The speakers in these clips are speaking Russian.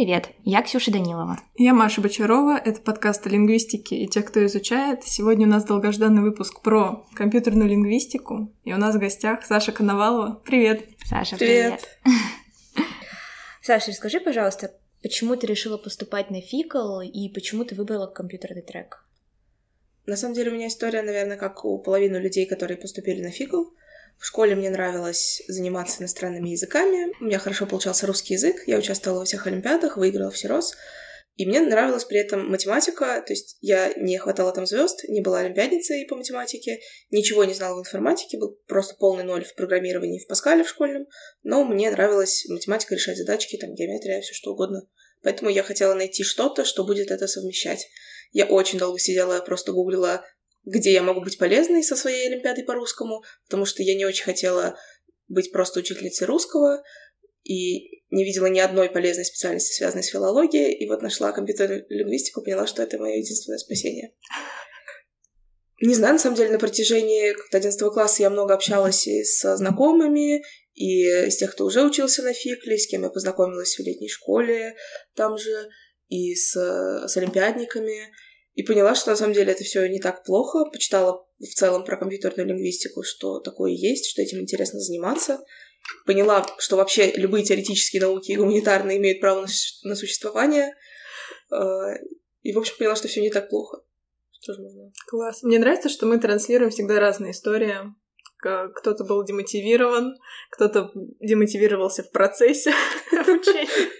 привет! Я Ксюша Данилова. Я Маша Бочарова. Это подкаст о лингвистике и тех, кто изучает. Сегодня у нас долгожданный выпуск про компьютерную лингвистику. И у нас в гостях Саша Коновалова. Привет! Саша, привет! привет. Саша, расскажи, пожалуйста, почему ты решила поступать на фикал и почему ты выбрала компьютерный трек? На самом деле у меня история, наверное, как у половины людей, которые поступили на фикал. В школе мне нравилось заниматься иностранными языками. У меня хорошо получался русский язык. Я участвовала во всех олимпиадах, выиграла все роз. И мне нравилась при этом математика, то есть я не хватала там звезд, не была олимпиадницей по математике, ничего не знала в информатике, был просто полный ноль в программировании в Паскале в школьном, но мне нравилась математика, решать задачки, там геометрия, все что угодно. Поэтому я хотела найти что-то, что будет это совмещать. Я очень долго сидела, просто гуглила где я могу быть полезной со своей олимпиадой по русскому, потому что я не очень хотела быть просто учительницей русского и не видела ни одной полезной специальности, связанной с филологией, и вот нашла компьютерную лингвистику, поняла, что это мое единственное спасение. Не знаю, на самом деле, на протяжении 11 класса я много общалась и со знакомыми, и с тех, кто уже учился на фикле, с кем я познакомилась в летней школе там же, и с, с олимпиадниками. И поняла, что на самом деле это все не так плохо. Почитала в целом про компьютерную лингвистику, что такое есть, что этим интересно заниматься. Поняла, что вообще любые теоретические науки и гуманитарные имеют право на существование. А, и, в общем, поняла, что все не так плохо. Что же можно? Класс. Мне нравится, что мы транслируем всегда разные истории. Кто-то был демотивирован, кто-то демотивировался в процессе обучения.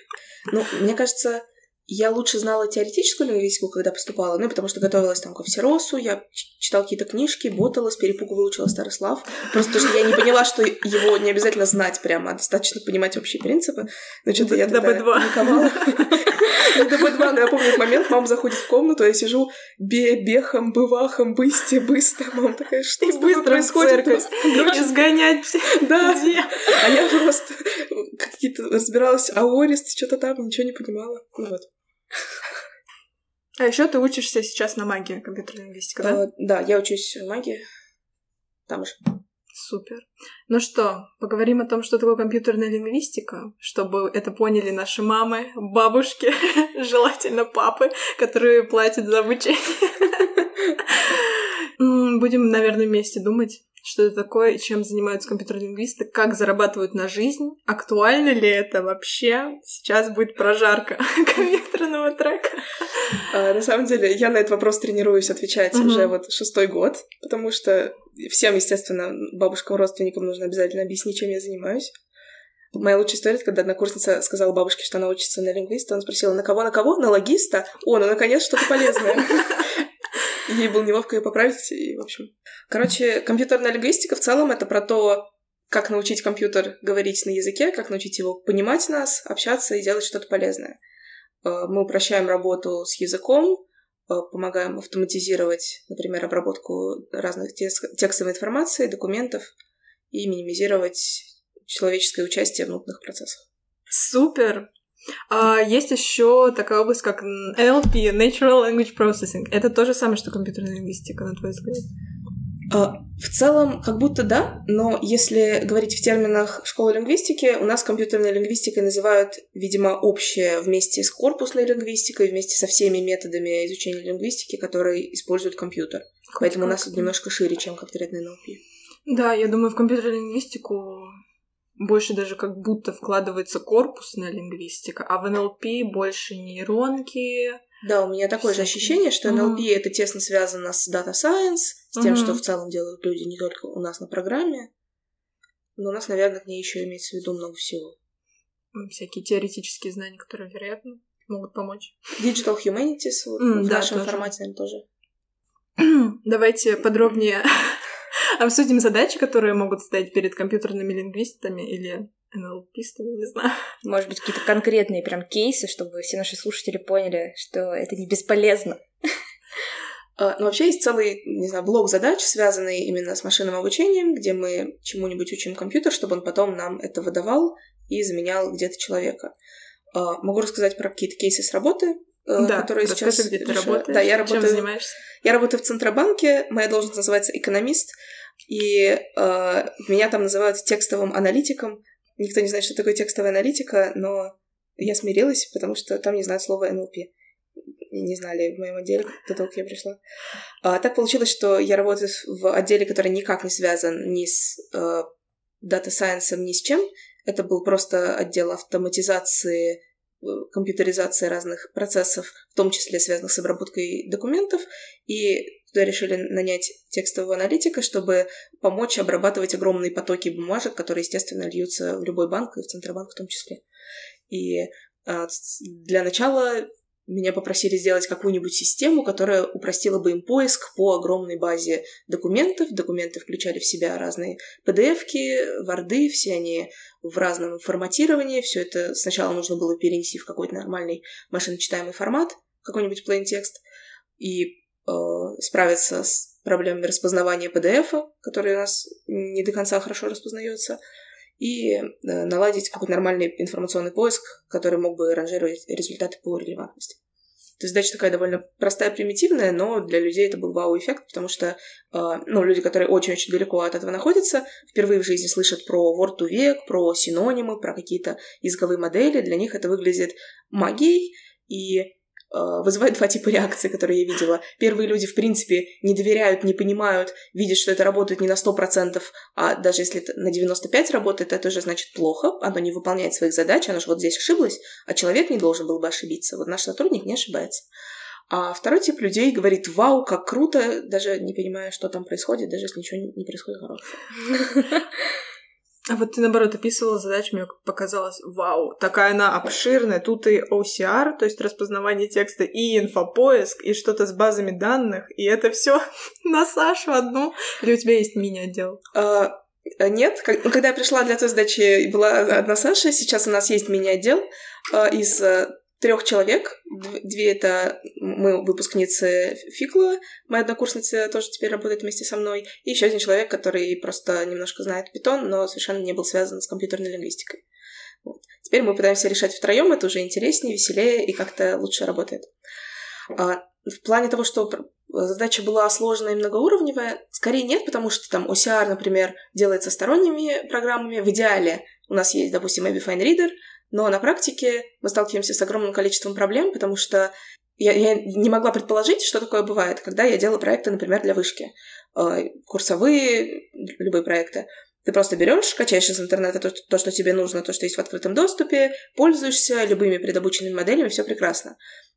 Ну, мне кажется, я лучше знала теоретическую лингвистику, когда поступала, ну, потому что готовилась там ко всеросу, я читала какие-то книжки, ботала, с перепугу выучила Старослав. Просто потому что я не поняла, что его не обязательно знать прямо, а достаточно понимать общие принципы. Но что-то я тогда паниковала. До Б2, но я помню этот момент, мама заходит в комнату, я сижу бе, бехом, бывахом, бысте, быстро. Мама такая, что с тобой происходит? Изгонять. Да. А я просто какие-то разбиралась, аорист, что-то там, ничего не понимала. Ну вот. А еще ты учишься сейчас на магии компьютерной лингвистики, да? Uh, да, я учусь в магии. Там же. Супер. Ну что, поговорим о том, что такое компьютерная лингвистика, чтобы это поняли наши мамы, бабушки, желательно папы, которые платят за обучение. Будем, наверное, вместе думать, что это такое, чем занимаются компьютер-лингвисты, как зарабатывают на жизнь, актуально ли это вообще. Сейчас будет прожарка компьютерного трека. А, на самом деле, я на этот вопрос тренируюсь отвечать уже вот шестой год, потому что всем, естественно, бабушкам, родственникам нужно обязательно объяснить, чем я занимаюсь. Моя лучшая история, когда однокурсница сказала бабушке, что она учится на лингвиста, она спросила, на кого, на кого? На логиста? О, ну, наконец, что-то полезное. Ей было неловко ее поправить, и, в общем... Короче, компьютерная лингвистика в целом — это про то, как научить компьютер говорить на языке, как научить его понимать нас, общаться и делать что-то полезное. Э, мы упрощаем работу с языком, э, помогаем автоматизировать, например, обработку разных текстовой информации, документов и минимизировать человеческое участие в внутренних процессах. Супер! А есть еще такая область, как NLP, Natural Language Processing. Это то же самое, что компьютерная лингвистика, на твой взгляд? А, в целом, как будто да, но если говорить в терминах школы лингвистики, у нас компьютерной лингвистикой называют, видимо, общее вместе с корпусной лингвистикой, вместе со всеми методами изучения лингвистики, которые использует компьютер. Хоть Поэтому как... у нас это немножко шире, чем конкретный NLP. Да, я думаю, в компьютерную лингвистику больше даже как будто вкладывается корпусная лингвистика, а в НЛП больше нейронки. Да, у меня такое же ощущение, что НЛП mm-hmm. это тесно связано с Data Science, с тем, mm-hmm. что в целом делают люди не только у нас на программе, но у нас, наверное, к ней еще имеется в виду много всего. Всякие теоретические знания, которые, вероятно, могут помочь. Digital Humanities, вот, mm, в да, нашем тоже. формате, наверное, тоже. Давайте подробнее Обсудим задачи, которые могут стоять перед компьютерными лингвистами или НЛПистами, не знаю. Может быть, какие-то конкретные прям кейсы, чтобы все наши слушатели поняли, что это не бесполезно. А, ну, вообще есть целый, не знаю, блок задач, связанный именно с машинным обучением, где мы чему-нибудь учим компьютер, чтобы он потом нам это выдавал и заменял где-то человека. А, могу рассказать про какие-то кейсы с работы, э, да, которые сейчас... где ты работаешь, да, я работаю, чем занимаешься? Я работаю в Центробанке, моя должность называется экономист, и э, меня там называют текстовым аналитиком. Никто не знает, что такое текстовая аналитика, но я смирилась, потому что там не знают слова NLP. Не знали в моем отделе до того, как я пришла. А, так получилось, что я работаю в отделе, который никак не связан ни с э, data science ом, ни с чем. Это был просто отдел автоматизации Э, компьютеризации разных процессов, в том числе связанных с обработкой документов, и туда решили нанять текстового аналитика, чтобы помочь обрабатывать огромные потоки бумажек, которые, естественно, льются в любой банк, и в Центробанк в том числе. И а, для начала меня попросили сделать какую-нибудь систему, которая упростила бы им поиск по огромной базе документов. Документы включали в себя разные PDF-ки, варды, все они в разном форматировании. Все это сначала нужно было перенести в какой-то нормальный машиночитаемый формат, какой-нибудь plain текст, и справиться с проблемами распознавания PDF, который у нас не до конца хорошо распознается, и э, наладить какой-то нормальный информационный поиск, который мог бы ранжировать результаты по релевантности. То есть задача такая довольно простая, примитивная, но для людей это был вау-эффект, потому что, э, ну, люди, которые очень-очень далеко от этого находятся, впервые в жизни слышат про word to век, про синонимы, про какие-то языковые модели, для них это выглядит магией, и Э, вызывает два типа реакции, которые я видела. Первые люди, в принципе, не доверяют, не понимают, видят, что это работает не на 100%, а даже если это на 95% работает, это уже значит плохо, оно не выполняет своих задач, оно же вот здесь ошиблось, а человек не должен был бы ошибиться. Вот наш сотрудник не ошибается. А второй тип людей говорит, вау, как круто, даже не понимая, что там происходит, даже если ничего не происходит хорошего. А вот ты, наоборот, описывала задачу, мне показалось, вау, такая она обширная, тут и OCR, то есть распознавание текста, и инфопоиск, и что-то с базами данных, и это все на Сашу одну. Или у тебя есть мини-отдел? А, нет, ну, когда я пришла для той задачи, была одна Саша, сейчас у нас есть мини-отдел а, из э, трех человек. Две это мы выпускницы Фикла, моя однокурсница тоже теперь работает вместе со мной, и еще один человек, который просто немножко знает питон, но совершенно не был связан с компьютерной лингвистикой. Вот. Теперь мы пытаемся решать втроем, это уже интереснее, веселее и как-то лучше работает. А в плане того, что задача была сложная и многоуровневая, скорее нет, потому что там OCR, например, делается сторонними программами. В идеале у нас есть, допустим, Abby Fine Reader, но на практике мы сталкиваемся с огромным количеством проблем, потому что я, я не могла предположить, что такое бывает, когда я делаю проекты, например, для вышки. Э, курсовые, любые проекты. Ты просто берешь, качаешь из интернета то, то, что тебе нужно, то, что есть в открытом доступе, пользуешься любыми предобученными моделями, все прекрасно.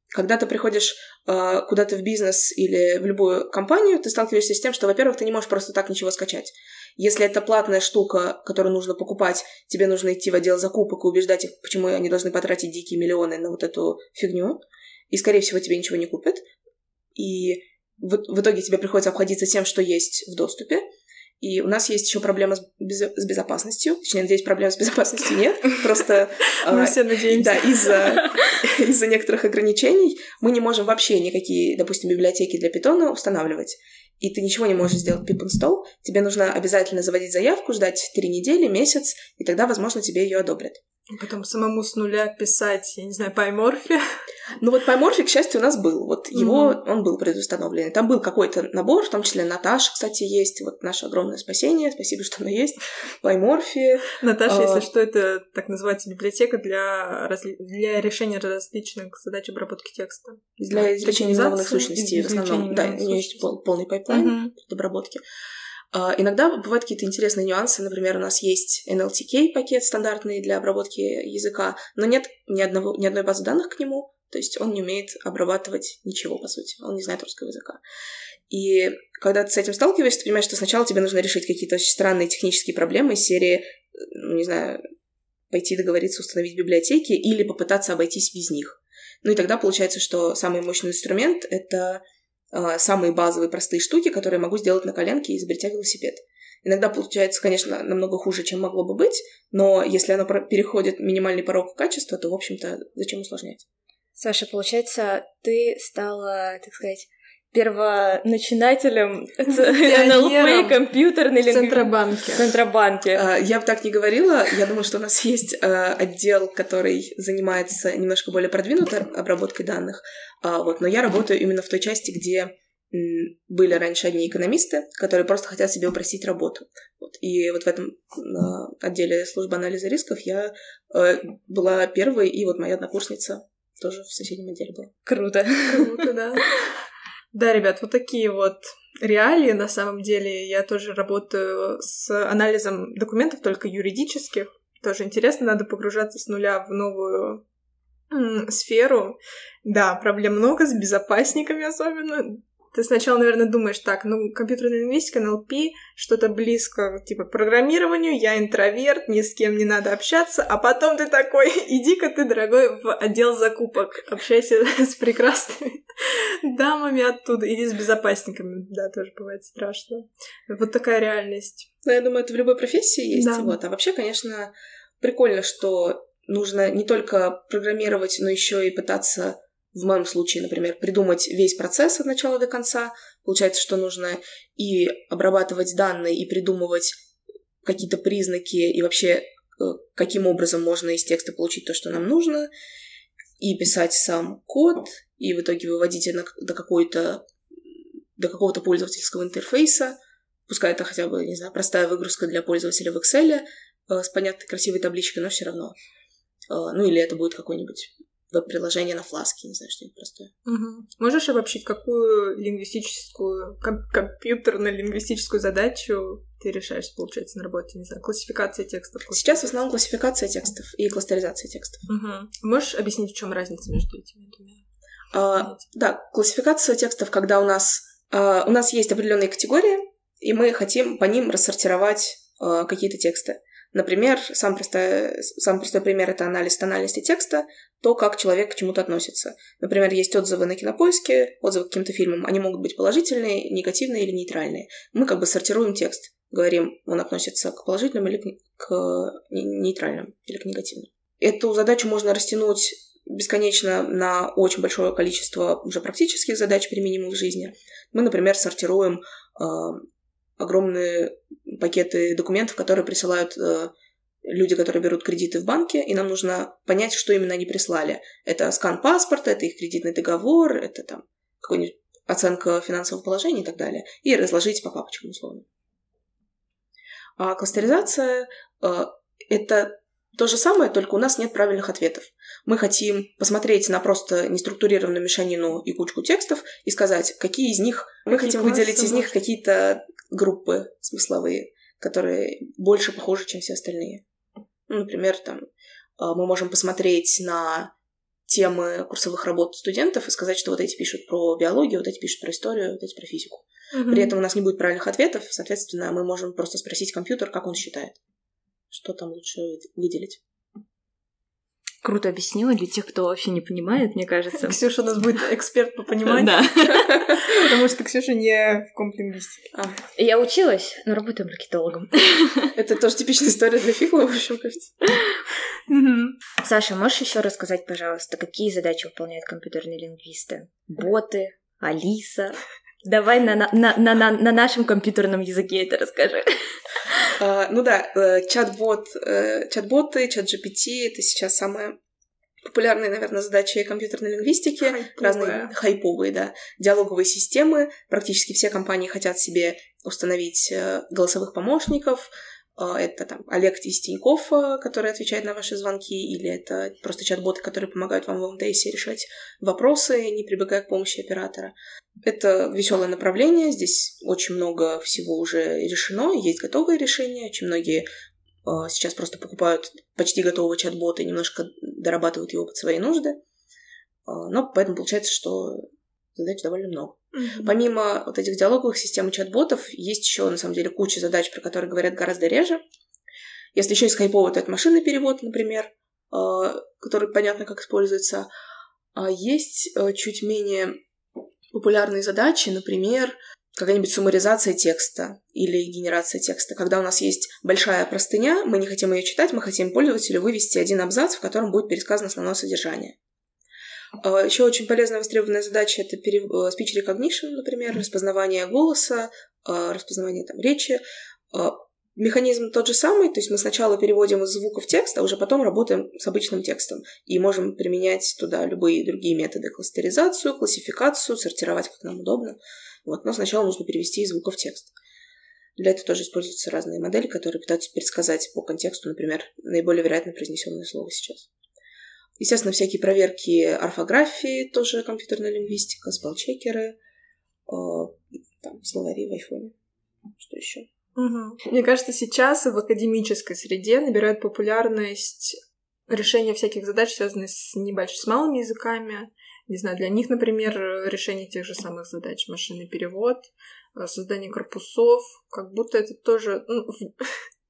Когда ты приходишь э, куда-то в бизнес или в любую компанию, ты сталкиваешься с тем, что, во-первых, ты не можешь просто так ничего скачать. Если это платная штука, которую нужно покупать, тебе нужно идти в отдел закупок и убеждать их, почему они должны потратить дикие миллионы на вот эту фигню. И, скорее всего, тебе ничего не купят. И в, в итоге тебе приходится обходиться тем, что есть в доступе. И у нас есть еще проблема с, без, с безопасностью. Точнее, надеюсь, проблем с безопасностью нет. Просто... Мы а, все надеемся. Да, из-за из-за некоторых ограничений мы не можем вообще никакие, допустим, библиотеки для питона устанавливать и ты ничего не можешь сделать pip install, тебе нужно обязательно заводить заявку, ждать три недели, месяц, и тогда, возможно, тебе ее одобрят. Потом самому с нуля писать, я не знаю, PyMorphy. Ну вот PyMorphy, к счастью, у нас был. Вот его, mm-hmm. он был предустановлен. Там был какой-то набор, в том числе Наташа, кстати, есть. Вот наше огромное спасение. Спасибо, что она есть. PyMorphy. Наташа, а... если что, это так называется библиотека для, разли... для решения различных задач обработки текста. Для извлечения именованных сущностей в основном. Да, у нее есть полный пайплайн mm-hmm. обработки. А, иногда бывают какие-то интересные нюансы. Например, у нас есть NLTK пакет стандартный для обработки языка, но нет ни, одного, ни одной базы данных к нему. То есть он не умеет обрабатывать ничего, по сути. Он не знает русского языка. И когда ты с этим сталкиваешься, ты понимаешь, что сначала тебе нужно решить какие-то очень странные технические проблемы из серии, ну, не знаю, пойти договориться установить библиотеки или попытаться обойтись без них. Ну и тогда получается, что самый мощный инструмент — это самые базовые простые штуки, которые могу сделать на коленке, изобретя велосипед. Иногда получается, конечно, намного хуже, чем могло бы быть, но если оно переходит минимальный порог качества, то, в общем-то, зачем усложнять? Саша, получается, ты стала, так сказать, первоначинателем НЛП, компьютерной лингвистики. Центробанке. Центробанке. А, я бы так не говорила. Я думаю, что у нас есть а, отдел, который занимается немножко более продвинутой обработкой данных. А, вот, но я работаю именно в той части, где были раньше одни экономисты, которые просто хотят себе упростить работу. Вот. И вот в этом отделе службы анализа рисков я э, была первой, и вот моя однокурсница тоже в соседнем отделе была. Круто. Круто, да. Да, ребят, вот такие вот реалии на самом деле. Я тоже работаю с анализом документов, только юридических. Тоже интересно, надо погружаться с нуля в новую сферу. Да, проблем много с безопасниками особенно ты сначала, наверное, думаешь, так, ну, компьютерная лингвистика, НЛП, что-то близко, типа, программированию, я интроверт, ни с кем не надо общаться, а потом ты такой, иди-ка ты, дорогой, в отдел закупок, общайся с прекрасными дамами оттуда, иди с безопасниками, да, тоже бывает страшно. Вот такая реальность. Ну, я думаю, это в любой профессии есть, да. вот, а вообще, конечно, прикольно, что нужно не только программировать, но еще и пытаться в моем случае, например, придумать весь процесс от начала до конца. Получается, что нужно и обрабатывать данные, и придумывать какие-то признаки, и вообще э, каким образом можно из текста получить то, что нам нужно, и писать сам код, и в итоге выводить это до какой-то до какого-то пользовательского интерфейса, пускай это хотя бы, не знаю, простая выгрузка для пользователя в Excel э, с понятной красивой табличкой, но все равно. Э, ну или это будет какой-нибудь веб-приложение на фласке, не знаю, что-нибудь простое. Угу. Можешь обобщить, какую лингвистическую, ком- компьютерно-лингвистическую задачу ты решаешь, получается, на работе? Не знаю, классификация текстов. Сейчас в основном классификация текстов и кластеризация текстов. Угу. Можешь объяснить, в чем разница между этими двумя? А, да, классификация текстов, когда у нас а, у нас есть определенные категории, и мы хотим по ним рассортировать а, какие-то тексты. Например, сам простой, сам простой пример — это анализ тональности текста, то, как человек к чему-то относится. Например, есть отзывы на кинопоиске, отзывы к каким-то фильмам. Они могут быть положительные, негативные или нейтральные. Мы как бы сортируем текст. Говорим, он относится к положительным или к нейтральным, или к негативным. Эту задачу можно растянуть бесконечно на очень большое количество уже практических задач, применимых в жизни. Мы, например, сортируем э, огромные пакеты документов, которые присылают э, люди, которые берут кредиты в банке, и нам нужно понять, что именно они прислали. Это скан паспорта, это их кредитный договор, это там какой-нибудь оценка финансового положения и так далее, и разложить по папочкам условно. А кластеризация э, — это то же самое, только у нас нет правильных ответов. Мы хотим посмотреть на просто неструктурированную мешанину и кучку текстов и сказать, какие из них... Мы хотим выделить из них какие-то группы смысловые, которые больше похожи, чем все остальные. Ну, например, там а, мы можем посмотреть на темы курсовых работ студентов и сказать, что вот эти пишут про биологию, вот эти пишут про историю, вот эти про физику. Mm-hmm. При этом у нас не будет правильных ответов, соответственно, мы можем просто спросить компьютер, как он считает, что там лучше выделить круто объяснила для тех, кто вообще не понимает, мне кажется. Ксюша у нас будет эксперт по пониманию. Да. Потому что Ксюша не в комплингвистике. А. Я училась, но работаю маркетологом. Это тоже типичная история для фикла, в общем, кажется. Саша, можешь еще рассказать, пожалуйста, какие задачи выполняют компьютерные лингвисты? Боты, Алиса, Давай на, на, на, на, на нашем компьютерном языке это расскажи. Uh, ну да, uh, чат-бот, uh, чат-боты, чат-GPT — это сейчас самая популярная, наверное, задача компьютерной лингвистики. Хайповые. Разные хайповые, да. Диалоговые системы. Практически все компании хотят себе установить э, голосовых помощников, это там Олег из а, который отвечает на ваши звонки, или это просто чат-боты, которые помогают вам в МТС решать вопросы, не прибегая к помощи оператора. Это веселое направление, здесь очень много всего уже решено, есть готовые решения, очень многие а, сейчас просто покупают почти готовые чат-боты и немножко дорабатывают его под свои нужды. Но поэтому получается, что задач довольно много. Mm-hmm. Помимо вот этих диалоговых систем и чат-ботов, есть еще, на самом деле, куча задач, про которые говорят гораздо реже. Если еще из хайпового, то это машинный перевод, например, а, который понятно, как используется. А есть э, чуть менее популярные задачи, например, какая-нибудь суммаризация текста или генерация текста. Когда у нас есть большая простыня, мы не хотим ее читать, мы хотим пользователю вывести один абзац, в котором будет пересказано основное содержание. А, Еще очень полезная востребованная задача это перев... Э, speech recognition, например, распознавание голоса, а, распознавание там, речи. А, Механизм тот же самый, то есть мы сначала переводим из звуков текст, а уже потом работаем с обычным текстом. И можем применять туда любые другие методы, кластеризацию, классификацию, сортировать как нам удобно. Вот. Но сначала нужно перевести из звуков текст. Для этого тоже используются разные модели, которые пытаются предсказать по контексту, например, наиболее вероятно произнесенное слово сейчас. Естественно, всякие проверки орфографии, тоже компьютерная лингвистика, спелчекеры, э, там, словари в айфоне. Что еще? Угу. Мне кажется, сейчас в академической среде набирают популярность решение всяких задач, связанных с небольшими, с малыми языками. Не знаю, для них, например, решение тех же самых задач, машинный перевод, э, создание корпусов, как будто это тоже... Ну,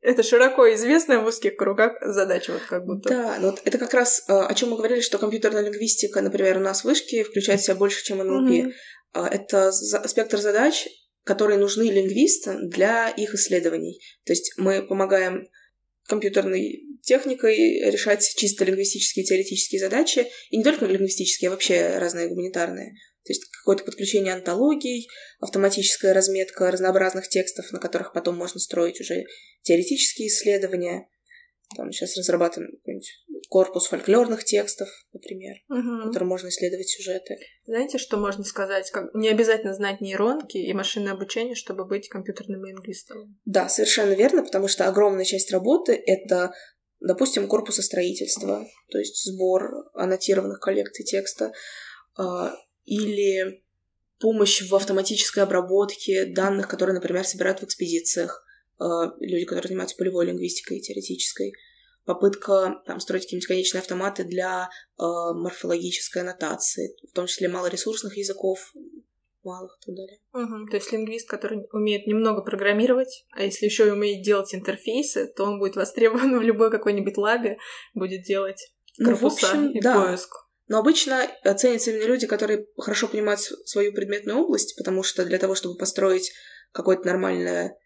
это широко известная в узких кругах задача, вот как будто. Да, ну вот это как раз э, о чем мы говорили, что компьютерная лингвистика, например, у нас в вышке включает в себя больше, чем НЛП. Mm-hmm. Это спектр задач, которые нужны лингвистам для их исследований. То есть мы помогаем компьютерной техникой решать чисто лингвистические теоретические задачи, и не только лингвистические, а вообще разные гуманитарные. То есть какое-то подключение антологий, автоматическая разметка разнообразных текстов, на которых потом можно строить уже теоретические исследования. Там сейчас разрабатываем корпус фольклорных текстов, например, угу. которым можно исследовать сюжеты. Знаете, что можно сказать? Как... Не обязательно знать нейронки и машинное обучение, чтобы быть компьютерным лингвистом. Да, совершенно верно, потому что огромная часть работы — это, допустим, корпусостроительство, то есть сбор аннотированных коллекций текста, а, или помощь в автоматической обработке данных, которые, например, собирают в экспедициях Э, люди, которые занимаются полевой лингвистикой и теоретической, попытка там, строить какие-нибудь конечные автоматы для э, морфологической аннотации, в том числе малоресурсных языков, малых и так далее. Угу. То есть лингвист, который умеет немного программировать, а если еще и умеет делать интерфейсы, то он будет востребован в любой какой-нибудь лабе, будет делать корпуса ну, в общем, и да. поиск. Но обычно ценятся именно люди, которые хорошо понимают свою предметную область, потому что для того, чтобы построить какое-то нормальное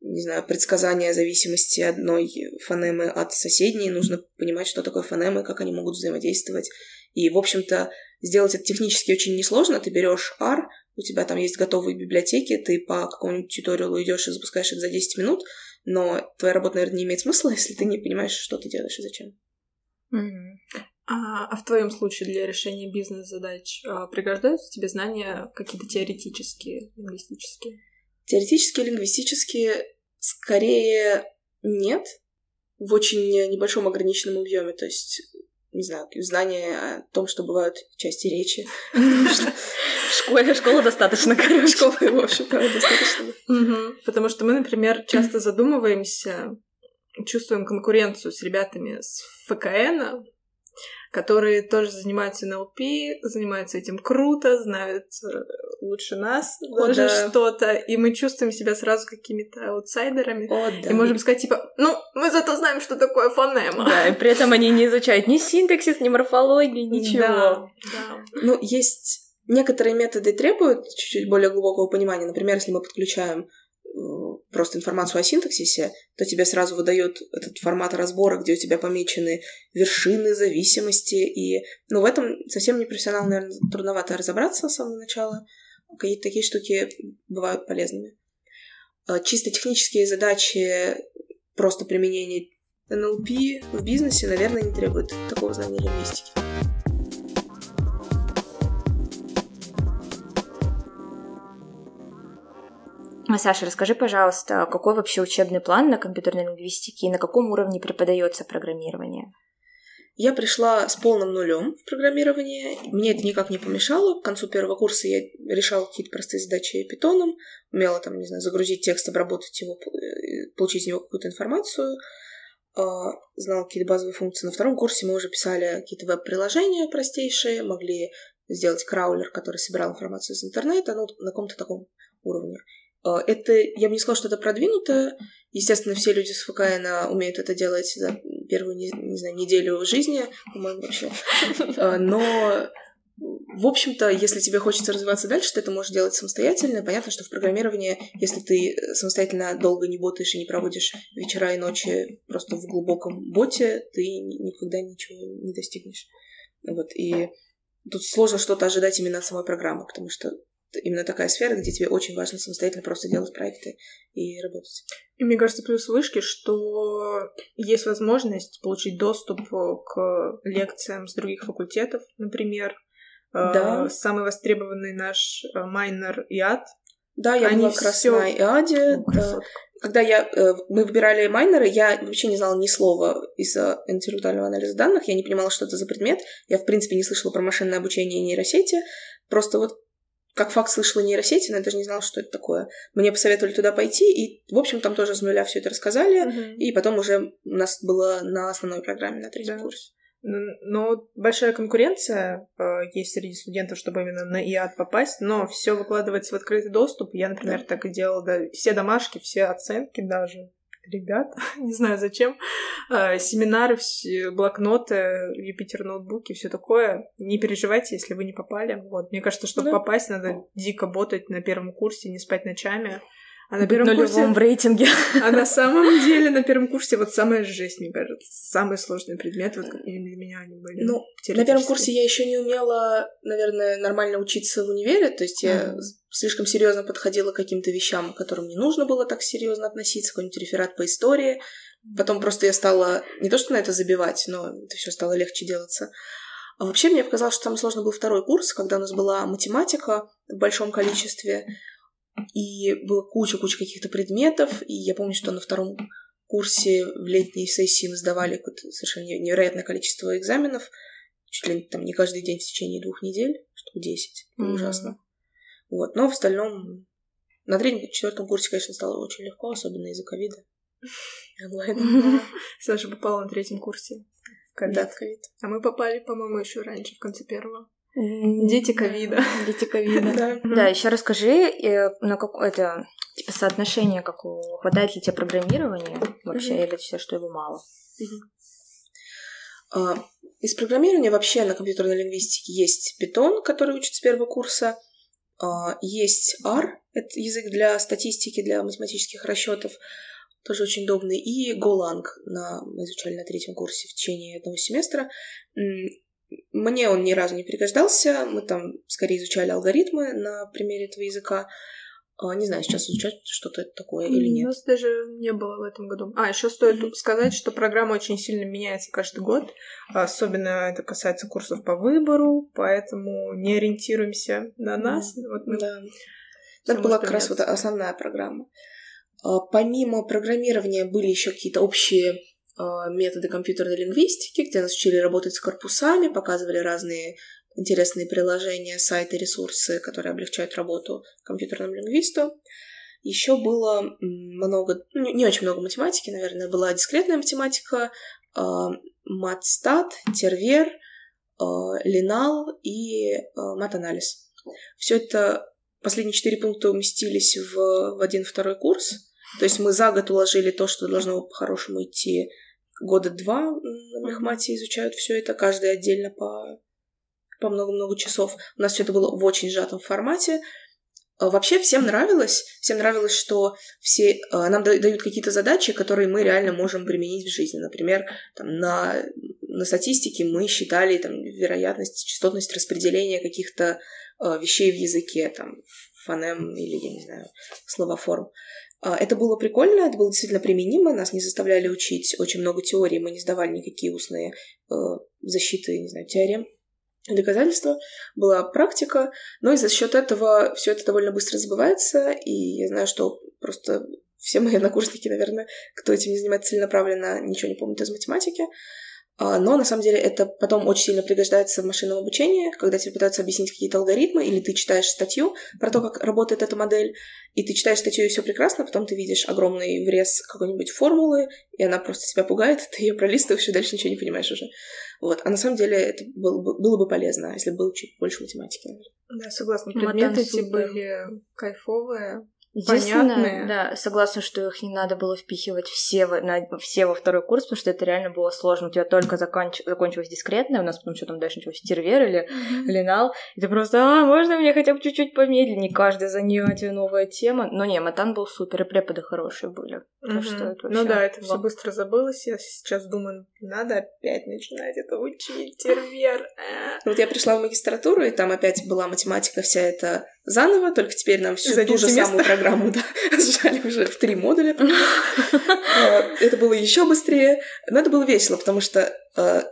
не знаю, предсказания зависимости одной фонемы от соседней, нужно понимать, что такое фонемы, как они могут взаимодействовать. И, в общем-то, сделать это технически очень несложно. Ты берешь R, у тебя там есть готовые библиотеки, ты по какому-нибудь туториалу идешь и запускаешь это за 10 минут, но твоя работа, наверное, не имеет смысла, если ты не понимаешь, что ты делаешь и зачем. А, а в твоем случае для решения бизнес-задач а, пригождаются тебе знания какие-то теоретические, лингвистические? Теоретические, лингвистические Скорее нет, в очень небольшом ограниченном объеме, то есть не знаю, знания о том, что бывают части речи. Школа, школа достаточно, короче. Школа, в общем, достаточно. Потому что мы, например, часто задумываемся, чувствуем конкуренцию с ребятами с ФКН, которые тоже занимаются НЛП, занимаются этим круто, знают э, лучше нас О, даже да. что-то, и мы чувствуем себя сразу какими-то аутсайдерами. О, да. И можем сказать, типа, ну, мы зато знаем, что такое фонема. Да, и при этом они не изучают ни синтаксис, ни морфологию, ничего. Да, да. Ну, есть... Некоторые методы требуют чуть-чуть более глубокого понимания. Например, если мы подключаем просто информацию о синтаксисе, то тебе сразу выдает этот формат разбора, где у тебя помечены вершины, зависимости, и, ну, в этом совсем не профессионал, наверное, трудновато разобраться с самого начала. Какие-то такие штуки бывают полезными. А, чисто технические задачи, просто применение НЛП в бизнесе, наверное, не требует такого знания лингвистики. Саша, расскажи, пожалуйста, какой вообще учебный план на компьютерной лингвистике и на каком уровне преподается программирование? Я пришла с полным нулем в программировании. Мне это никак не помешало. К концу первого курса я решала какие-то простые задачи питоном, умела там, не знаю, загрузить текст, обработать его, э, получить из него какую-то информацию, а, знала какие-то базовые функции. На втором курсе мы уже писали какие-то веб-приложения простейшие, могли сделать краулер, который собирал информацию из интернета, ну, на каком-то таком уровне. А, это, я бы не сказала, что это продвинуто. Естественно, все люди с ФКН умеют это делать за первую, не, не знаю, неделю жизни, по-моему, вообще. А, но, в общем-то, если тебе хочется развиваться дальше, ты это можешь делать самостоятельно. Понятно, что в программировании, если ты самостоятельно долго не ботаешь и не проводишь вечера и ночи просто в глубоком боте, ты никогда ничего не достигнешь. Вот, и тут сложно что-то ожидать именно от самой программы, потому что именно такая сфера, где тебе очень важно самостоятельно просто делать проекты и работать. И мне кажется, плюс вышки, что есть возможность получить доступ к лекциям с других факультетов, например. Да. Э, Самый востребованный наш э, майнер ИАД. Да, я Они была как раз на ИАДе. О, да. Когда я, э, мы выбирали майнеры, я вообще не знала ни слова из э, интеллектуального анализа данных, я не понимала, что это за предмет. Я, в принципе, не слышала про машинное обучение и нейросети. Просто вот как факт слышала нейросети, но я даже не знала, что это такое. Мне посоветовали туда пойти, и, в общем, там тоже с нуля все это рассказали. Мгм. И потом уже у нас было на основной программе, на третьем Да. курсе. Но большая конкуренция э, есть среди студентов, чтобы именно на ИАД попасть, но все выкладывается в открытый доступ. Я, например, так и делала, да, все домашки, все оценки даже. Ребят, не знаю зачем, э, семинары, блокноты, Юпитер ноутбуки, все такое. Не переживайте, если вы не попали. Вот. Мне кажется, чтобы Да. попасть, надо дико ботать на первом курсе, не спать ночами. А на первом курсе... в рейтинге. А на самом деле на первом курсе вот самая жесть, мне кажется. Самый сложный предмет, вот для меня они были. Ну, На первом курсе я еще не умела, наверное, нормально учиться в универе, то есть я Мгм. с- слишком серьезно подходила к каким-то вещам, к которым не нужно было так серьезно относиться, какой-нибудь реферат по истории. Потом просто я стала не то что на это забивать, но это все стало легче делаться. А вообще мне показалось, что самый сложный был второй курс, когда у нас была математика в большом количестве, и было куча-куча каких-то предметов, и я помню, что на втором курсе в летней сессии мы сдавали какое-то совершенно невероятное количество экзаменов, чуть ли там не каждый день в течение двух недель, штук 10. Было Мгм. ужасно. Вот. Но в остальном на третьем, четвертом курсе, конечно, стало очень легко, особенно из-за ковида. И онлайна. Саша попала на третьем курсе. ковид. Да, в ковид. А мы попали, по-моему, еще раньше, в конце первого. Дети ковида. Дети ковида. Да. Да, еще расскажи, э, на какое-то типа соотношение какого хватает ли тебе программирования вообще, или все, что его мало? А, Из программирования вообще на компьютерной лингвистике есть Python, который учат с первого курса. А, Есть R, это язык для статистики, для математических расчетов, тоже очень удобный. И Golang на, мы изучали на третьем курсе в течение одного семестра. Мне он ни разу не пригождался. Мы там скорее изучали алгоритмы на примере этого языка. А, Не знаю, сейчас изучать что-то это такое или У нет. нас даже не было в этом году. А, еще стоит сказать, что программа очень сильно меняется каждый год. Особенно это касается курсов по выбору, поэтому не ориентируемся на нас. Вот мы Да. Это была как раз вот основная программа. А, Помимо программирования были еще какие-то общие методы компьютерной лингвистики, где нас учили работать с корпусами, показывали разные интересные приложения, сайты, ресурсы, которые облегчают работу компьютерному лингвисту. Еще было много, не очень много математики, наверное, была дискретная математика, а, матстат, тервер, а, линал и матанализ. Все это последние четыре пункта уместились в, в один-второй курс. То есть мы за год уложили то, что должно по-хорошему идти года два на мехмате, изучают все это, каждый отдельно по, по много-много часов. У нас все это было в очень сжатом формате. А Вообще всем нравилось, всем нравилось, что все а, нам да- дают какие-то задачи, которые мы реально можем применить в жизни. Например, там, на, на статистике мы считали там, вероятность, частотность распределения каких-то а, вещей в языке, там, фонем или, я не знаю, словоформ. А, Это было прикольно, это было действительно применимо, нас не заставляли учить очень много теорий, мы не сдавали никакие устные э, защиты, не знаю, теорем, доказательства. Была практика, но и за счет этого все это довольно быстро забывается, и я знаю, что просто все мои однокурсники, наверное, кто этим не занимается целенаправленно, ничего не помнят из математики. А, Но на самом деле это потом очень сильно пригождается в машинном обучении, когда тебе пытаются объяснить какие-то алгоритмы, или ты читаешь статью про то, как работает эта модель, и ты читаешь статью, и все прекрасно, потом ты видишь огромный врез какой-нибудь формулы, и она просто тебя пугает, ты ее пролистываешь, и дальше ничего не понимаешь уже. Вот. А на самом деле это было бы, было бы полезно, если бы было чуть больше математики, наверное. Да, согласна. Матан Предметы эти были кайфовые. Единственное, Понятные. да, согласна, что их не надо было впихивать все, во- на, все во второй курс, потому что это реально было сложно. У тебя только законч- закончилась дискретная, у нас потом что там дальше началось, тервер или линал, и ты просто, а, можно мне хотя бы чуть-чуть помедленнее, каждое занятие новая тема. Но не, Матан был супер, и преподы хорошие были. Мгм. что это Ну да, это все быстро забылось. Я сейчас думаю Надо опять начинать это учить, тервер. Э. Вот я пришла в магистратуру, и там опять была математика вся эта заново, только теперь нам всю За ту же самую программу да, сжали уже в три модуля. Э, Это было еще быстрее. Но это было весело, потому что э,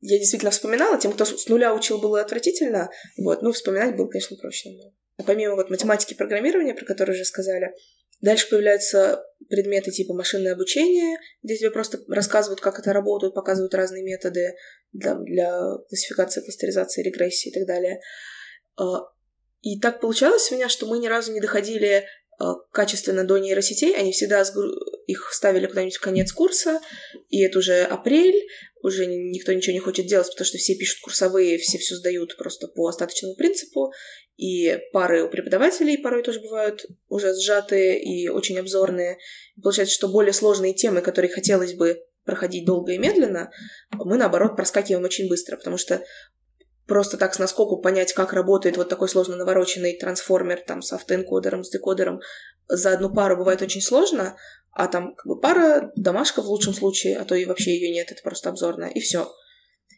я действительно вспоминала. Тем, кто с нуля учил, было отвратительно. Вот, ну, вспоминать было, конечно, проще намного. А помимо вот математики и программирования, про которые уже сказали, дальше появляются предметы типа машинное обучение, где тебе просто рассказывают, как это работает, показывают разные методы для, для классификации, кластеризации, регрессии и так далее. И так получалось у меня, что мы ни разу не доходили а, качественно до нейросетей, они всегда их ставили куда-нибудь в конец курса, и это уже апрель, уже ни- никто ничего не хочет делать, потому что все пишут курсовые, все все сдают просто по остаточному принципу, и пары у преподавателей порой тоже бывают уже сжатые и очень обзорные. Получается, что более сложные темы, которые хотелось бы проходить долго и медленно, мы, наоборот, проскакиваем очень быстро, потому что просто так с наскоку понять, как работает вот такой сложно навороченный трансформер там с автоэнкодером, с декодером за одну пару бывает очень сложно, а там как бы пара, домашка в лучшем случае, а то и вообще ее нет, это просто обзорная, и все.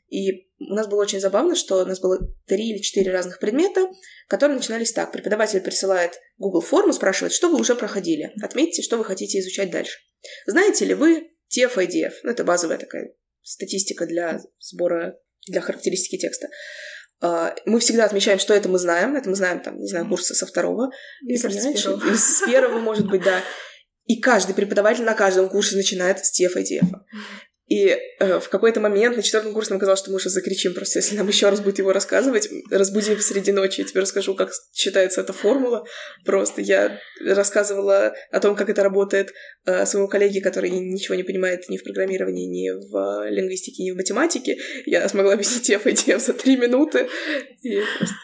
И у нас было очень забавно, что у нас было три или четыре разных предмета, которые начинались так. Преподаватель присылает Google форму, спрашивает, что вы уже проходили. Отметьте, что вы хотите изучать дальше. Знаете ли вы TF IDF? Ну, это базовая такая статистика для сбора, для характеристики текста. А, Мы всегда отмечаем, что это мы знаем. Это мы знаем, там, не знаю, курса со второго. Или Или с первого. или с первого, может быть, да. И каждый преподаватель на каждом курсе начинает с TF IDF. И э, в какой-то момент на четвертом курсе нам казалось, что мы уже закричим просто, если нам еще раз будет его рассказывать. Разбуди посреди ночи, я тебе расскажу, как считается эта формула. Просто я рассказывала о том, как это работает э, своему коллеге, который ничего не понимает ни в программировании, ни в э, лингвистике, ни в математике. Я смогла объяснить TF IDF за три минуты. И просто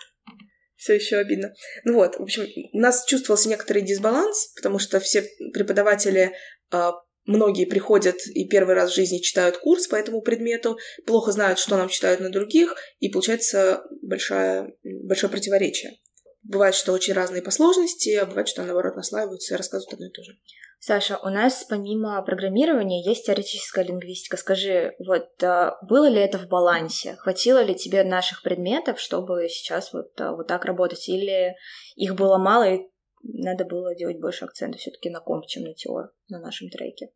все еще обидно. Ну вот, в общем, у нас чувствовался некоторый дисбаланс, потому что все преподаватели а, Многие приходят и первый раз в жизни читают курс по этому предмету, плохо знают, что нам читают на других, и получается большое, большое противоречие. Бывает, что очень разные по сложности, а бывает, что наоборот наслаиваются и рассказывают одно и то же. Саша, у нас помимо программирования есть теоретическая лингвистика. Скажи, вот а, было ли это в балансе? Хватило ли тебе наших предметов, чтобы сейчас вот, а, вот так работать? Или их было мало, и надо было делать больше акцента все-таки на комп, чем на теор на нашем треке?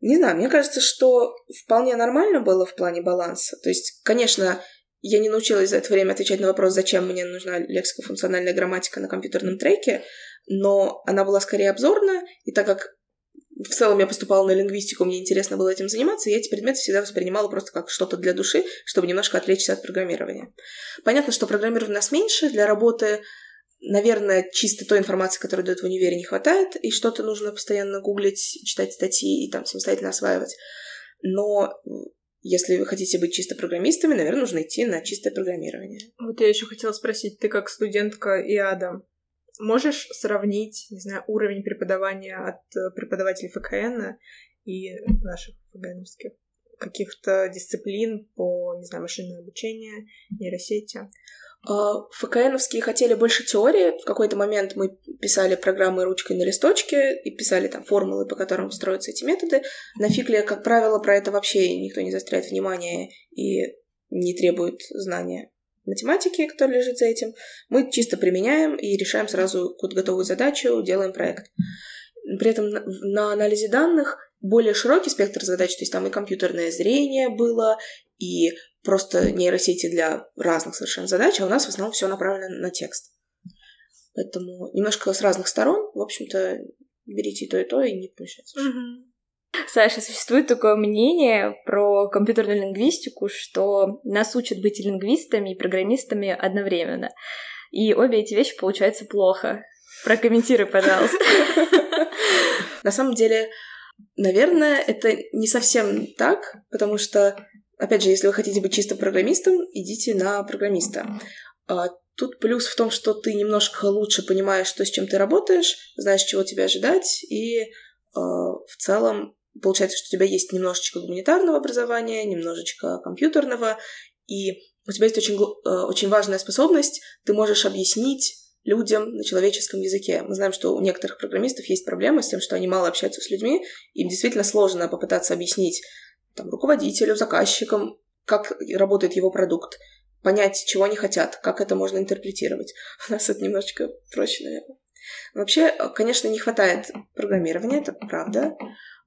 Не знаю, мне кажется, что вполне нормально было в плане баланса. То есть, конечно, я не научилась за это время отвечать на вопрос, зачем мне нужна лексико-функциональная грамматика на компьютерном треке, но она была скорее обзорная, и так как в целом я поступала на лингвистику, мне интересно было этим заниматься, я эти предметы всегда воспринимала просто как что-то для души, чтобы немножко отвлечься от программирования. Понятно, что программирования у нас меньше, для работы наверное, чисто той информации, которую дают в универе, не хватает, и что-то нужно постоянно гуглить, читать статьи и там самостоятельно осваивать. Но если вы хотите быть чисто программистами, наверное, нужно идти на чистое программирование. Вот я еще хотела спросить, ты как студентка ИАДа, можешь сравнить, не знаю, уровень преподавания от э, преподавателей ФКН и наших ФГНовских каких-то дисциплин по, не знаю, машинное обучение, нейросети? А, ФКНовские хотели больше теории. В какой-то момент мы писали программы ручкой на листочке и писали там формулы, по которым строятся эти методы. На фикле, как правило, про это вообще никто не заостряет внимание и не требует знания математики, которая лежит за этим. Мы чисто применяем и решаем сразу какую-то готовую задачу, делаем проект. При этом на- на анализе данных более широкий спектр задач, то есть там и компьютерное зрение было, и просто нейросети для разных совершенно задач, а у нас в основном все направлено на текст. Поэтому немножко с разных сторон, в общем-то, берите и то, и то, и не помешается. Саша, существует такое мнение про компьютерную лингвистику, что нас учат быть и лингвистами, и программистами одновременно. И обе эти вещи получаются плохо. Прокомментируй, пожалуйста. На самом деле, наверное, это не совсем так, потому что, опять же, если вы хотите быть чисто программистом, идите на программиста. А Тут плюс в том, что ты немножко лучше понимаешь, что с чем ты работаешь, знаешь, чего тебе ожидать, и э, в целом получается, что у тебя есть немножечко гуманитарного образования, немножечко компьютерного, и у тебя есть очень, э, очень важная способность, ты можешь объяснить людям на человеческом языке. Мы знаем, что у некоторых программистов есть проблемы с тем, что они мало общаются с людьми, им действительно сложно попытаться объяснить там, руководителю, заказчикам, как работает его продукт, понять, чего они хотят, как это можно интерпретировать. У нас это немножечко проще, наверное. Вообще, конечно, не хватает программирования, это правда.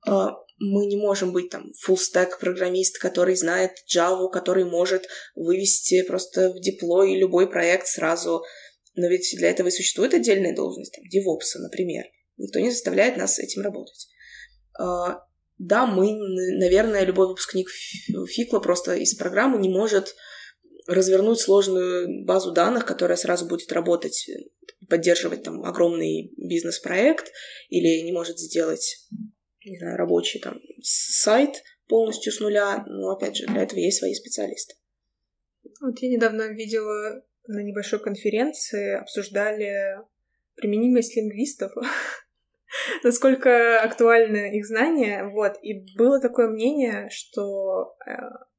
А, мы не можем быть там full stack программист, который знает Java, который может вывести просто в диплой любой проект сразу. Но ведь для этого и существует отдельная должность, там, DevOps, например. Никто не заставляет нас с этим работать. А, да, мы, наверное, любой выпускник Фикла просто из программы не может развернуть сложную базу данных, которая сразу будет работать, поддерживать там огромный бизнес-проект, или не может сделать, не знаю, рабочий там сайт полностью с нуля. Но, опять же, для этого есть свои специалисты. Вот я недавно видела на небольшой конференции, обсуждали применимость лингвистов насколько актуальны их знания, вот, и было такое мнение, что э,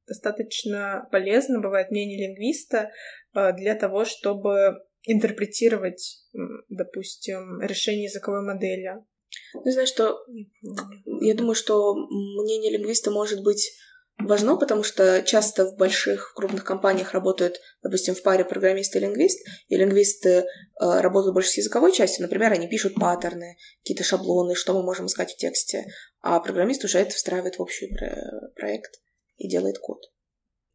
достаточно полезно бывает мнение лингвиста э, для того, чтобы интерпретировать, допустим, решение языковой модели. Ну, знаешь, что я думаю, что мнение лингвиста может быть важно, потому что часто в больших, крупных компаниях работают, допустим, в паре программист и лингвист, и лингвисты э, работают больше с языковой частью, например, они пишут паттерны, какие-то шаблоны, что мы можем искать в тексте, а программист уже это встраивает в общий проект и делает код.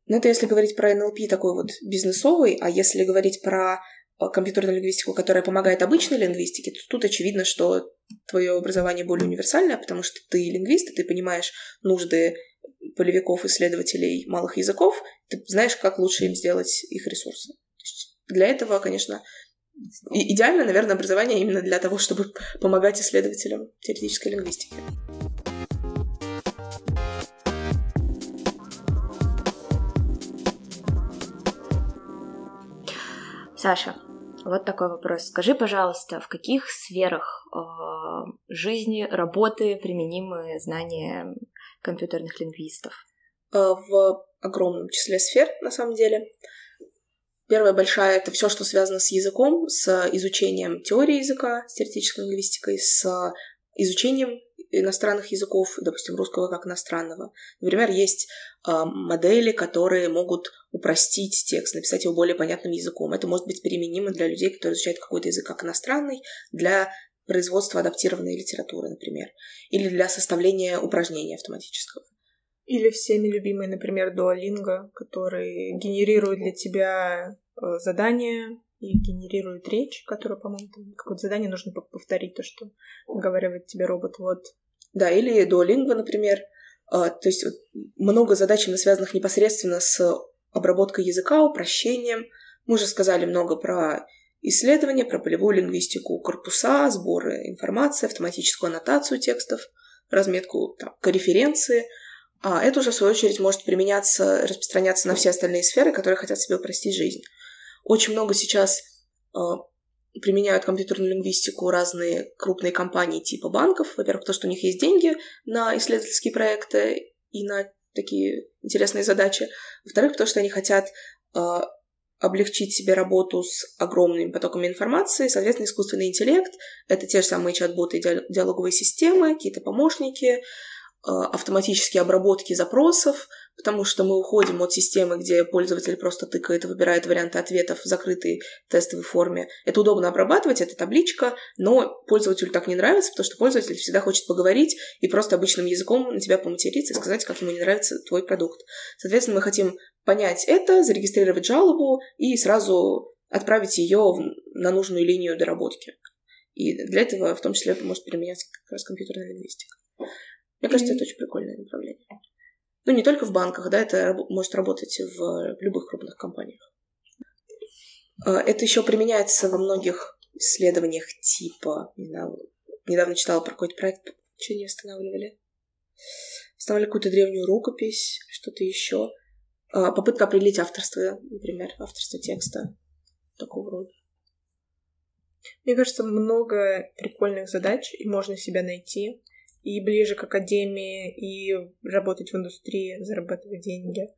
Но это если говорить про NLP такой вот бизнесовый, а если говорить про э, компьютерную лингвистику, которая помогает обычной лингвистике, то тут очевидно, что твое образование более универсальное, потому что ты лингвист, и ты понимаешь нужды полевиков, исследователей малых языков, ты знаешь, как лучше им сделать их ресурсы. для этого, конечно, идеально, наверное, образование именно для того, чтобы помогать исследователям теоретической лингвистики. Саша, вот такой вопрос. Скажи, пожалуйста, в каких сферах э, жизни, работы применимы знания компьютерных лингвистов? Э, в огромном числе сфер, на самом деле. Первая большая — это все, что связано с языком, с изучением теории языка, с теоретической лингвистикой, с изучением иностранных языков, допустим, русского как иностранного. Например, есть э, модели, которые могут упростить текст, написать его более понятным языком. Это может быть применимо для людей, которые изучают какой-то язык как иностранный, для производства адаптированной литературы, например, или для составления упражнения автоматического. Или всеми любимый, например, Duolingo, который генерирует для тебя э, задания и генерирует речь, которую, по-моему, какое-то задание нужно повторить, то, что говорит тебе робот. Вот. Да, или Duolingo, например. А, то есть много задач, связанных непосредственно с обработкой языка, упрощением. Мы уже сказали много про исследования, про полевую лингвистику, корпуса, сборы информации, автоматическую аннотацию текстов, разметку там, корреференции. А это уже, в свою очередь, может применяться, распространяться на все остальные сферы, которые хотят себе упростить жизнь. Очень много сейчас э, применяют компьютерную лингвистику разные крупные компании типа банков. Во-первых, потому что у них есть деньги на исследовательские проекты и на такие интересные задачи. Во-вторых, потому что они хотят э, облегчить себе работу с огромными потоками информации. Соответственно, искусственный интеллект — это те же самые чат-боты и диалоговые системы, какие-то помощники, а, автоматические обработки запросов, потому что мы уходим от системы, где пользователь просто тыкает и выбирает варианты ответов в закрытой тестовой форме. Это удобно обрабатывать, это табличка, но пользователю так не нравится, потому что пользователь всегда хочет поговорить и просто обычным языком на тебя поматериться и сказать, как ему не нравится твой продукт. Соответственно, мы хотим понять это, зарегистрировать жалобу и сразу отправить ее на нужную линию доработки. И для этого в том числе может применяться как раз компьютерная лингвистика. Мне кажется, это очень прикольное направление. Ну, не только в банках, да, это может работать в любых крупных компаниях. А, это еще применяется во многих исследованиях типа, не знаю, недавно читала про какой-то проект, что они восстанавливали. Восстанавливали какую-то древнюю рукопись, что-то еще. А, попытка определить авторство, например, авторство текста такого рода. Мне кажется, много прикольных задач, и можно себя найти и ближе к академии, и работать в индустрии, зарабатывать деньги.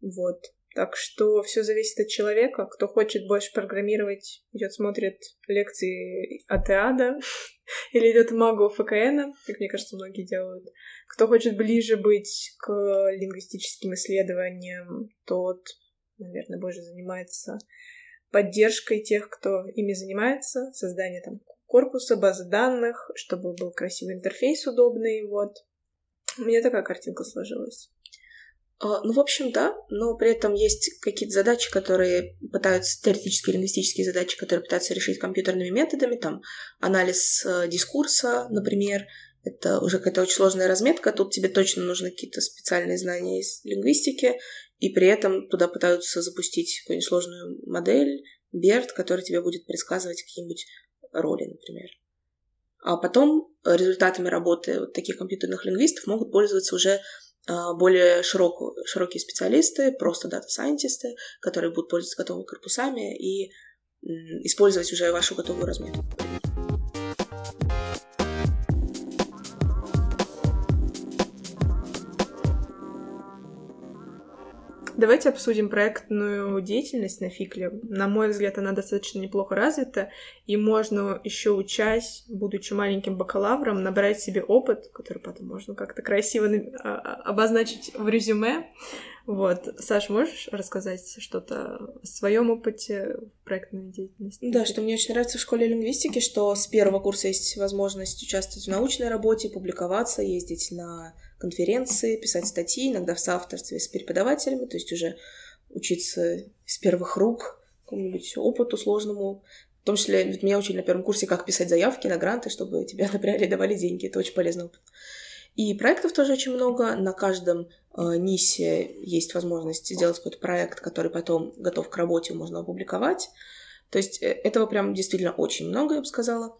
Вот. Так что все зависит от человека. Кто хочет больше программировать, идет смотрит лекции от ИАДа или идет в магу ФКН, как мне кажется, многие делают. Кто хочет ближе быть к лингвистическим исследованиям, тот, наверное, больше занимается поддержкой тех, кто ими занимается, создание там корпуса, базы данных, чтобы был красивый интерфейс удобный, вот. У меня такая картинка сложилась. А, ну, в общем, да, но при этом есть какие-то задачи, которые пытаются, теоретические лингвистические задачи, которые пытаются решить компьютерными методами, там, анализ э, дискурса, например, это уже какая-то очень сложная разметка, тут тебе точно нужны какие-то специальные знания из лингвистики, и при этом туда пытаются запустить какую-нибудь сложную модель, BERT, который тебе будет предсказывать какие-нибудь роли, например. А потом результатами работы вот таких компьютерных лингвистов могут пользоваться уже а, более широкую, широкие специалисты, просто дата-сайентисты, которые будут пользоваться готовыми корпусами и использовать уже вашу готовую разметку. Давайте обсудим проектную деятельность на Фикле. На мой взгляд, она достаточно неплохо развита, и можно еще учась, будучи маленьким бакалавром, набрать себе опыт, который потом можно как-то красиво а, обозначить в резюме. Вот. Саш, можешь рассказать что-то о своем опыте проектной деятельности? Да, что мне очень нравится в школе лингвистики, что с первого курса есть возможность участвовать в научной работе, публиковаться, ездить на конференции, писать статьи, иногда в соавторстве с преподавателями, то есть уже учиться с первых рук какому-нибудь опыту сложному. В том числе, ведь меня учили на первом курсе, как писать заявки на гранты, чтобы тебя напрягли, давали деньги. Это очень полезный опыт. И проектов тоже очень много. На каждом э, НИСе есть возможность сделать какой-то проект, который потом готов к работе, можно опубликовать. То есть э, этого прям действительно очень много, я бы сказала.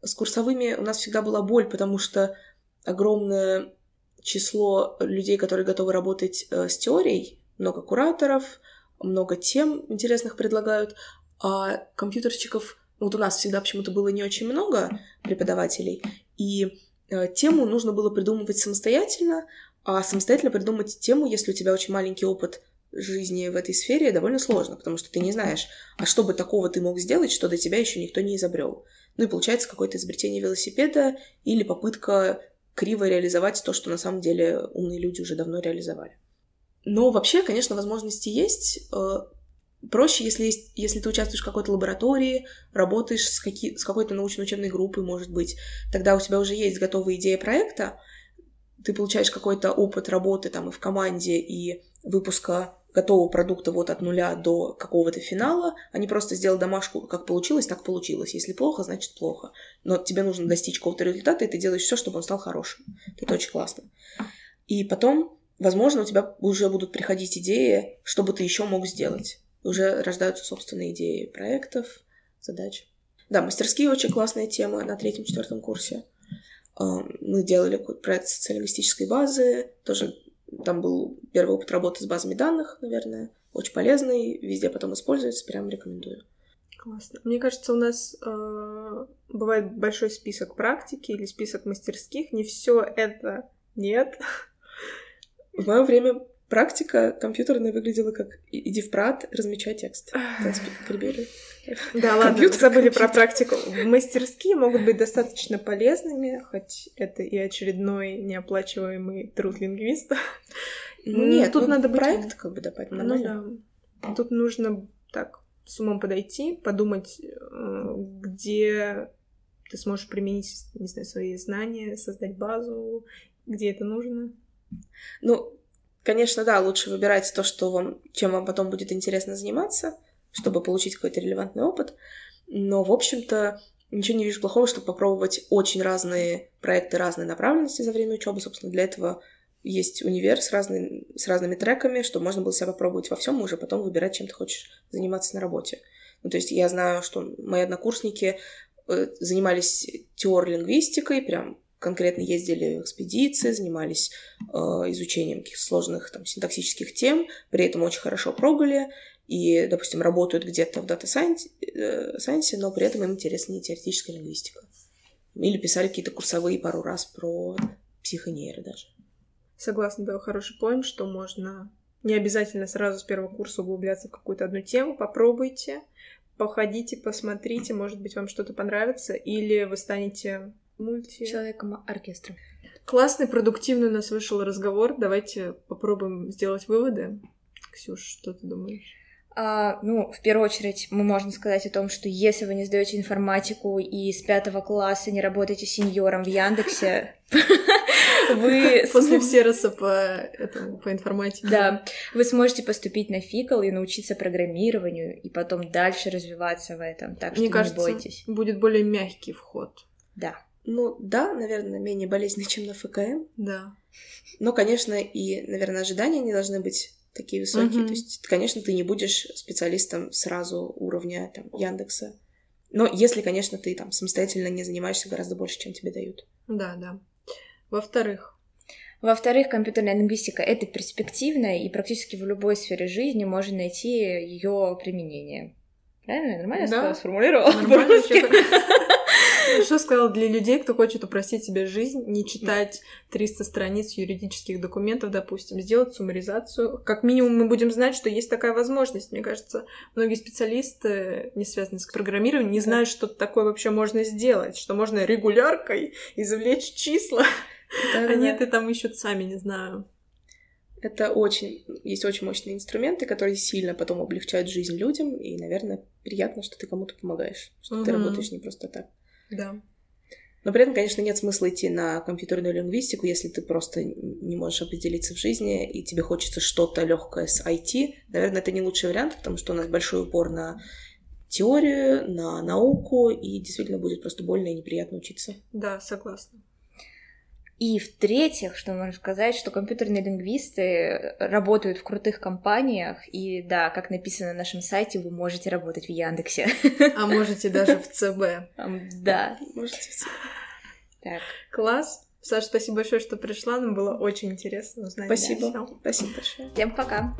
С курсовыми у нас всегда была боль, потому что огромное число людей, которые готовы работать э, с теорией, много кураторов, много тем интересных предлагают, а компьютерщиков, вот у нас всегда почему-то было не очень много преподавателей, и тему нужно было придумывать самостоятельно, а самостоятельно придумать тему, если у тебя очень маленький опыт жизни в этой сфере, довольно сложно, потому что ты не знаешь, а что бы такого ты мог сделать, что до тебя еще никто не изобрел. Ну и получается какое-то изобретение велосипеда или попытка криво реализовать то, что на самом деле умные люди уже давно реализовали. Но вообще, конечно, возможности есть. Проще, если, есть, если ты участвуешь в какой-то лаборатории, работаешь с, каки, с какой-то научно-учебной группой, может быть, тогда у тебя уже есть готовая идея проекта, ты получаешь какой-то опыт работы там и в команде, и выпуска готового продукта вот от нуля до какого-то финала, а не просто сделать домашку, как получилось, так получилось. Если плохо, значит плохо. Но тебе нужно достичь какого-то результата, и ты делаешь все, чтобы он стал хорошим. Это очень классно. И потом, возможно, у тебя уже будут приходить идеи, что бы ты еще мог сделать. Уже рождаются собственные идеи проектов, задач. Да, мастерские очень классная тема на третьем-четвертом курсе. Мы делали проект социолингвистической базы, тоже там был первый опыт работы с базами данных, наверное. Очень полезный, везде потом используется, прям рекомендую. Классно. Мне кажется, у нас э, бывает большой список практики или список мастерских. Не все это нет. В мое время практика компьютерная выглядела как иди в прат, размечай текст. Да, ладно, забыли про практику. Мастерские могут быть достаточно полезными, хоть это и очередной неоплачиваемый труд лингвиста. Ну, нет, тут ну, надо проект как бы добавить. Ну, да. Тут нужно так с умом подойти, подумать, э, где ты сможешь применить, не знаю, свои знания, создать базу, где это нужно. Ну, Конечно, да, лучше выбирать то, что вам, чем вам потом будет интересно заниматься, чтобы получить какой-то релевантный опыт. Но, в общем-то, ничего не вижу плохого, чтобы попробовать очень разные проекты разной направленности за время учебы. Собственно, для этого есть универ с, разными, с разными треками, чтобы можно было себя попробовать во всем и уже потом выбирать, чем ты хочешь заниматься на работе. Ну, то есть я знаю, что мои однокурсники э, занимались теор-лингвистикой, прям конкретно ездили в экспедиции, занимались э, изучением каких-то сложных там, синтаксических тем, при этом очень хорошо прогули и, допустим, работают где-то в data science е, э, но при этом им интересна не теоретическая лингвистика. Или писали какие-то курсовые пару раз про психонейры даже. Согласна, да, хороший point, что можно Не обязательно сразу с первого курса углубляться в какую-то одну тему. Попробуйте, походите, посмотрите, может быть, вам что-то понравится, или вы станете мульти... Человеком оркестра. Классный, продуктивный у нас вышел разговор. Давайте попробуем сделать выводы. Ксюш, что ты думаешь? А, ну, в первую очередь, мы можем сказать о том, что если вы не сдаете информатику и с пятого класса не работаете сеньором в Яндексе, вы... После всероса по, этому, по информатике. Да, вы сможете поступить на фикал и научиться программированию, и потом дальше развиваться в этом, так что Мне не кажется, бойтесь. будет более мягкий вход. Да. Ну да, наверное, менее болезненный, чем на ФКМ. Да. Но, конечно, и, наверное, ожидания не должны быть такие высокие. Мгм. То есть, конечно, ты не будешь специалистом сразу уровня там, Яндекса. Но если, конечно, ты там самостоятельно не занимаешься гораздо больше, чем тебе дают. Да, да. Во-вторых, Во-вторых, компьютерная лингвистика — это перспективно, и практически в любой сфере жизни можно найти ее применение. Правильно? Я Нормально Да. сформулировала? Нормально. Что сказал для людей, кто хочет упростить себе жизнь, не читать 300 страниц юридических документов, допустим, сделать суммаризацию. Как минимум мы будем знать, что есть такая возможность. Мне кажется, многие специалисты, не связанные с программированием, не знают, что такое вообще можно сделать, что можно регуляркой извлечь числа, а нет, и там ищут сами, не знаю. Это очень... Есть очень мощные инструменты, которые сильно потом облегчают жизнь людям, и, наверное, приятно, что ты кому-то помогаешь, что ты Мгм. работаешь не просто так. Да. Но при этом, конечно, нет смысла идти на компьютерную лингвистику, если ты просто не можешь определиться в жизни, и тебе хочется что-то легкое с IT. Наверное, это не лучший вариант, потому что у нас большой упор на теорию, на науку, и действительно будет просто больно и неприятно учиться. Да, согласна. И в-третьих, что можно сказать, что компьютерные лингвисты работают в крутых компаниях, и да, как написано на нашем сайте, вы можете работать в Яндексе. А можете даже в ЦБ. Да. Можете Так. Класс. Саша, спасибо большое, что пришла. Нам было очень интересно узнать. Спасибо. Спасибо большое. Всем пока.